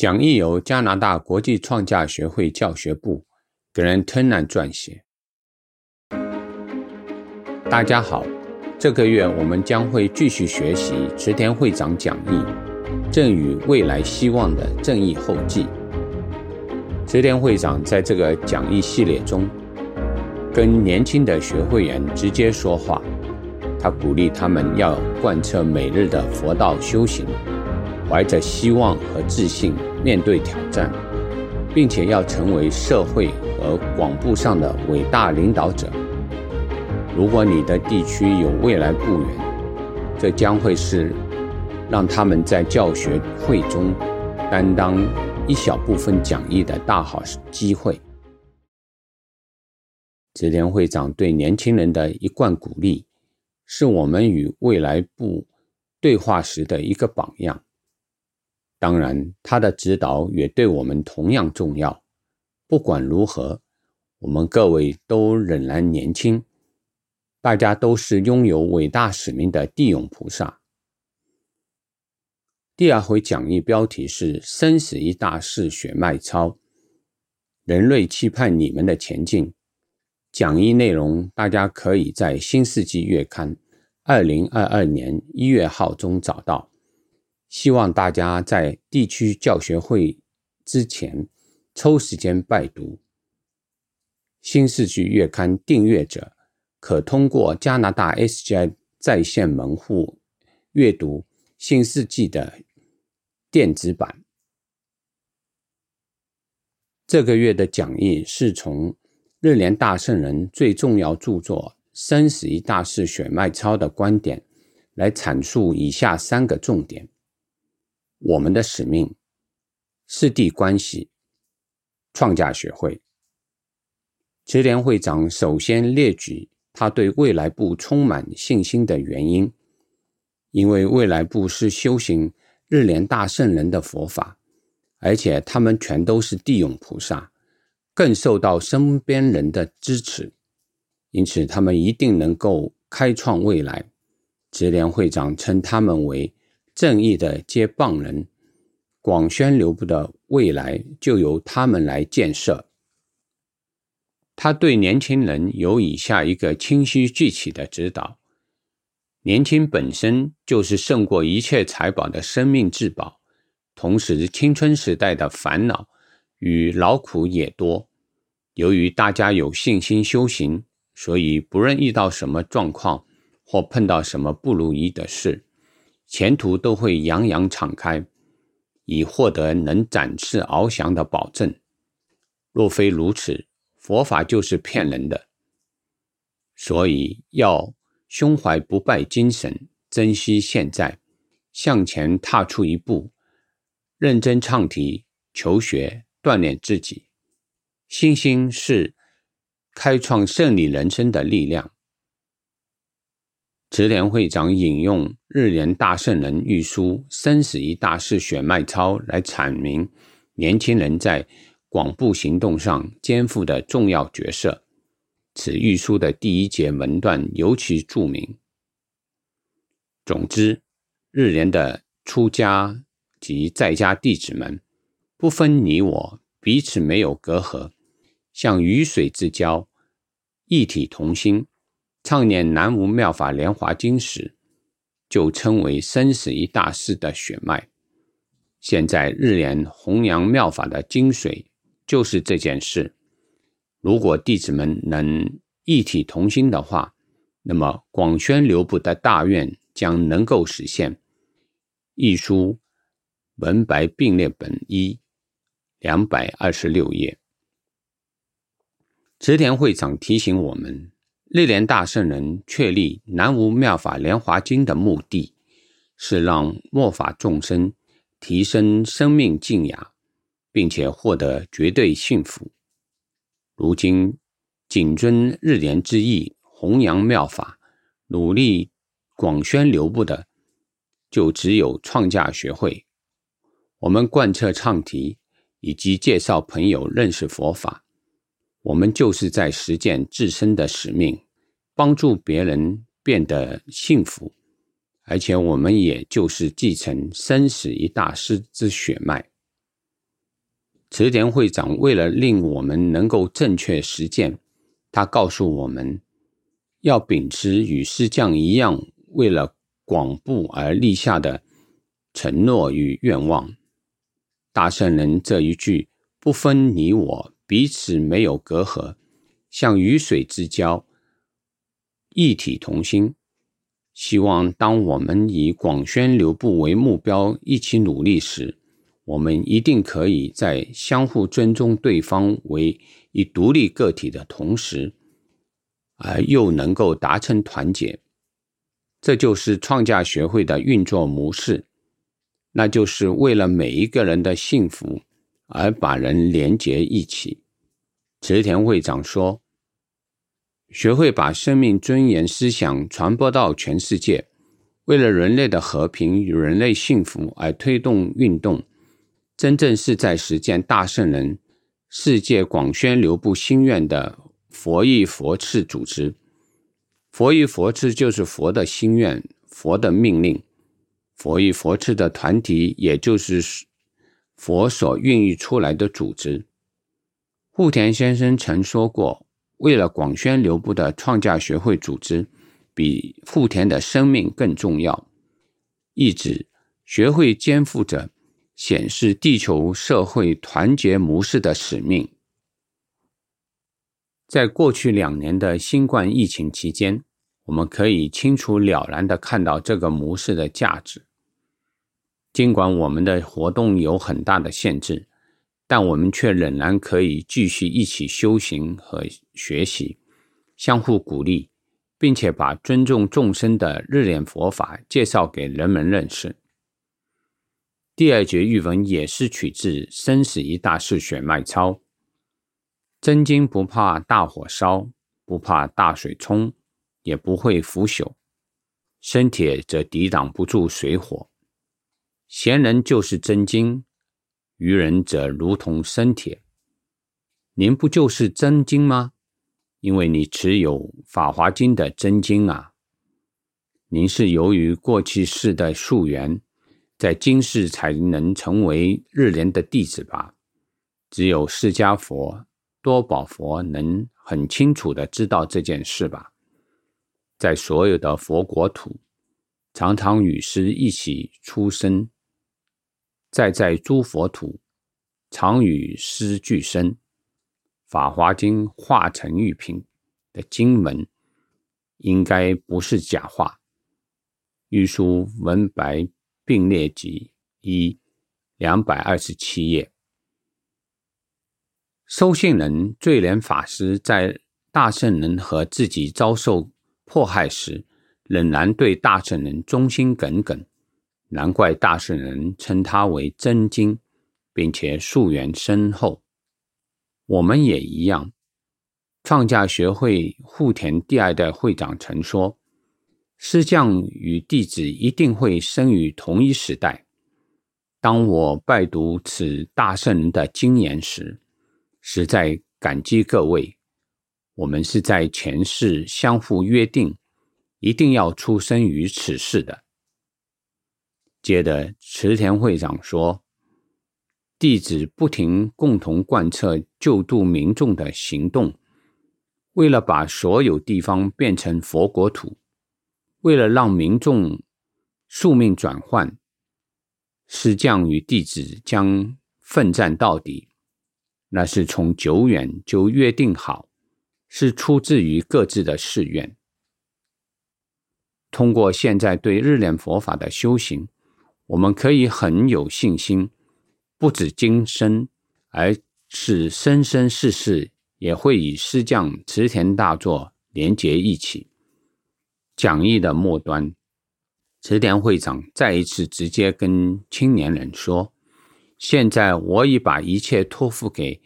讲义由加拿大国际创价学会教学部 Grant Turner 撰写。大家好，这个月我们将会继续学习池田会长讲义《正与未来希望的正义后记》。池田会长在这个讲义系列中，跟年轻的学会员直接说话，他鼓励他们要贯彻每日的佛道修行，怀着希望和自信面对挑战，并且要成为社会和广布上的伟大领导者。如果你的地区有未来雇员，这将会是让他们在教学会中担当一小部分讲义的大好机会。直田会长对年轻人的一贯鼓励，是我们与未来部对话时的一个榜样。当然，他的指导也对我们同样重要。不管如何，我们各位都仍然年轻。大家都是拥有伟大使命的地勇菩萨。第二回讲义标题是“生死一大事血脉超”，人类期盼你们的前进。讲义内容大家可以在《新世纪月刊》二零二二年一月号中找到。希望大家在地区教学会之前抽时间拜读《新世纪月刊》订阅者。可通过加拿大 SGI 在线门户阅读《新世纪》的电子版。这个月的讲义是从日莲大圣人最重要著作《生死一大事血脉操》的观点来阐述以下三个重点：我们的使命、师弟关系、创价学会。直连会长首先列举。他对未来部充满信心的原因，因为未来部是修行日莲大圣人的佛法，而且他们全都是地勇菩萨，更受到身边人的支持，因此他们一定能够开创未来。直莲会长称他们为正义的接棒人，广宣流布的未来就由他们来建设。他对年轻人有以下一个清晰具体的指导：年轻本身就是胜过一切财宝的生命至宝，同时青春时代的烦恼与劳苦也多。由于大家有信心修行，所以不论遇到什么状况或碰到什么不如意的事，前途都会洋洋敞开，以获得能展翅翱翔的保证。若非如此，佛法就是骗人的，所以要胸怀不败精神，珍惜现在，向前踏出一步，认真唱题、求学、锻炼自己。信心是开创胜利人生的力量。慈莲会长引用日莲大圣人御书《生死一大事血脉操》来阐明年轻人在。广布行动上肩负的重要角色，此御书的第一节文段尤其著名。总之，日莲的出家及在家弟子们，不分你我，彼此没有隔阂，像鱼水之交，一体同心，唱念南无妙法莲华经时，就称为生死一大事的血脉。现在日莲弘扬妙法的精髓。就是这件事，如果弟子们能一体同心的话，那么广宣流布的大愿将能够实现。一书文白并列本一，两百二十六页。池田会长提醒我们，日莲大圣人确立南无妙法莲华经的目的，是让末法众生提升生命静雅。并且获得绝对幸福。如今谨遵日莲之意，弘扬妙法，努力广宣流布的，就只有创价学会。我们贯彻唱题，以及介绍朋友认识佛法，我们就是在实践自身的使命，帮助别人变得幸福，而且我们也就是继承生死一大师之血脉。池田会长为了令我们能够正确实践，他告诉我们要秉持与师匠一样，为了广布而立下的承诺与愿望。大圣人这一句“不分你我，彼此没有隔阂，像鱼水之交，一体同心”。希望当我们以广宣流布为目标一起努力时，我们一定可以在相互尊重对方为一独立个体的同时，而又能够达成团结。这就是创价学会的运作模式，那就是为了每一个人的幸福而把人连结一起。池田会长说。学会把生命尊严思想传播到全世界，为了人类的和平与人类幸福而推动运动，真正是在实践大圣人世界广宣流布心愿的佛意佛次组织。佛意佛次就是佛的心愿，佛的命令。佛意佛次的团体，也就是佛所孕育出来的组织。户田先生曾说过。为了广宣流布的创价学会组织，比户田的生命更重要。意指学会肩负着显示地球社会团结模式的使命。在过去两年的新冠疫情期间，我们可以清楚了然的看到这个模式的价值。尽管我们的活动有很大的限制。但我们却仍然可以继续一起修行和学习，相互鼓励，并且把尊重众生的日莲佛法介绍给人们认识。第二节玉文也是取自《生死一大事血脉操》，真经不怕大火烧，不怕大水冲，也不会腐朽；生铁则抵挡不住水火。贤人就是真经。愚人则如同生铁，您不就是真经吗？因为你持有《法华经》的真经啊。您是由于过去世的溯源，在今世才能成为日莲的弟子吧？只有释迦佛、多宝佛能很清楚的知道这件事吧？在所有的佛国土，常常与师一起出生。再在诸佛土，常与师俱生，《法华经》化成玉瓶的经文，应该不是假话。玉书文白并列集一两百二十七页。收信人最莲法师在大圣人和自己遭受迫害时，仍然对大圣人忠心耿耿。难怪大圣人称他为真经，并且溯源深厚。我们也一样。创价学会户田第二代会长曾说：“师匠与弟子一定会生于同一时代。”当我拜读此大圣人的经言时，实在感激各位。我们是在前世相互约定，一定要出生于此世的。接着，池田会长说：“弟子不停共同贯彻救度民众的行动，为了把所有地方变成佛国土，为了让民众宿命转换，师匠与弟子将奋战到底。那是从久远就约定好，是出自于各自的誓愿。通过现在对日莲佛法的修行。”我们可以很有信心，不止今生，而是生生世世也会与师匠池田大作连结一起。讲义的末端，池田会长再一次直接跟青年人说：“现在我已把一切托付给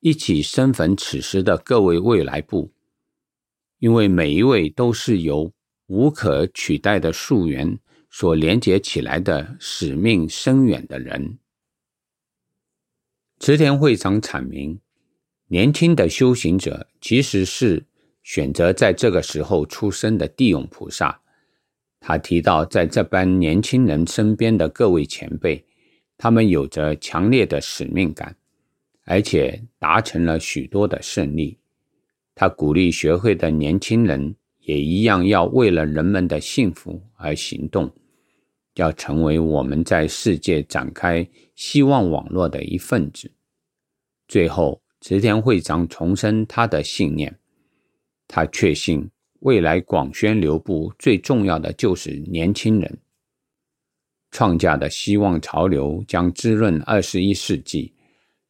一起生逢此时的各位未来部，因为每一位都是由无可取代的溯源。”所连接起来的使命深远的人，池田会长阐明，年轻的修行者其实是选择在这个时候出生的地涌菩萨。他提到，在这班年轻人身边的各位前辈，他们有着强烈的使命感，而且达成了许多的胜利。他鼓励学会的年轻人也一样要为了人们的幸福而行动，要成为我们在世界展开希望网络的一份子。最后，池田会长重申他的信念，他确信未来广宣流布最重要的就是年轻人。创价的希望潮流将滋润二十一世纪，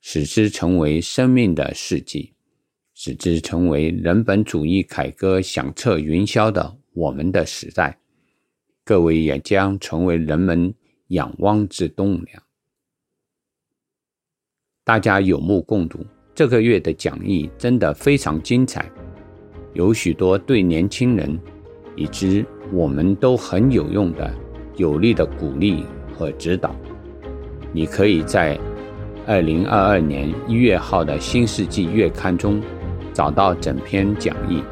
使之成为生命的世纪。使之成为人本主义凯歌响彻云霄的我们的时代，各位也将成为人们仰望之栋梁。大家有目共睹，这个月的讲义真的非常精彩，有许多对年轻人以及我们都很有用的、有力的鼓励和指导。你可以在二零二二年一月号的新世纪月刊中。找到整篇讲义。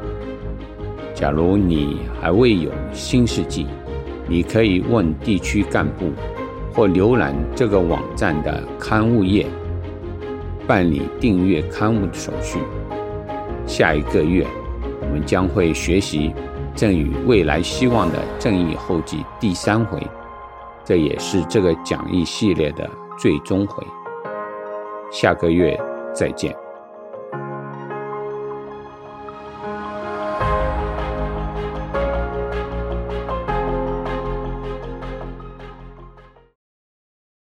假如你还未有新世纪，你可以问地区干部，或浏览这个网站的刊物页，办理订阅刊物的手续。下一个月，我们将会学习《赠予未来希望的正义后记》第三回，这也是这个讲义系列的最终回。下个月再见。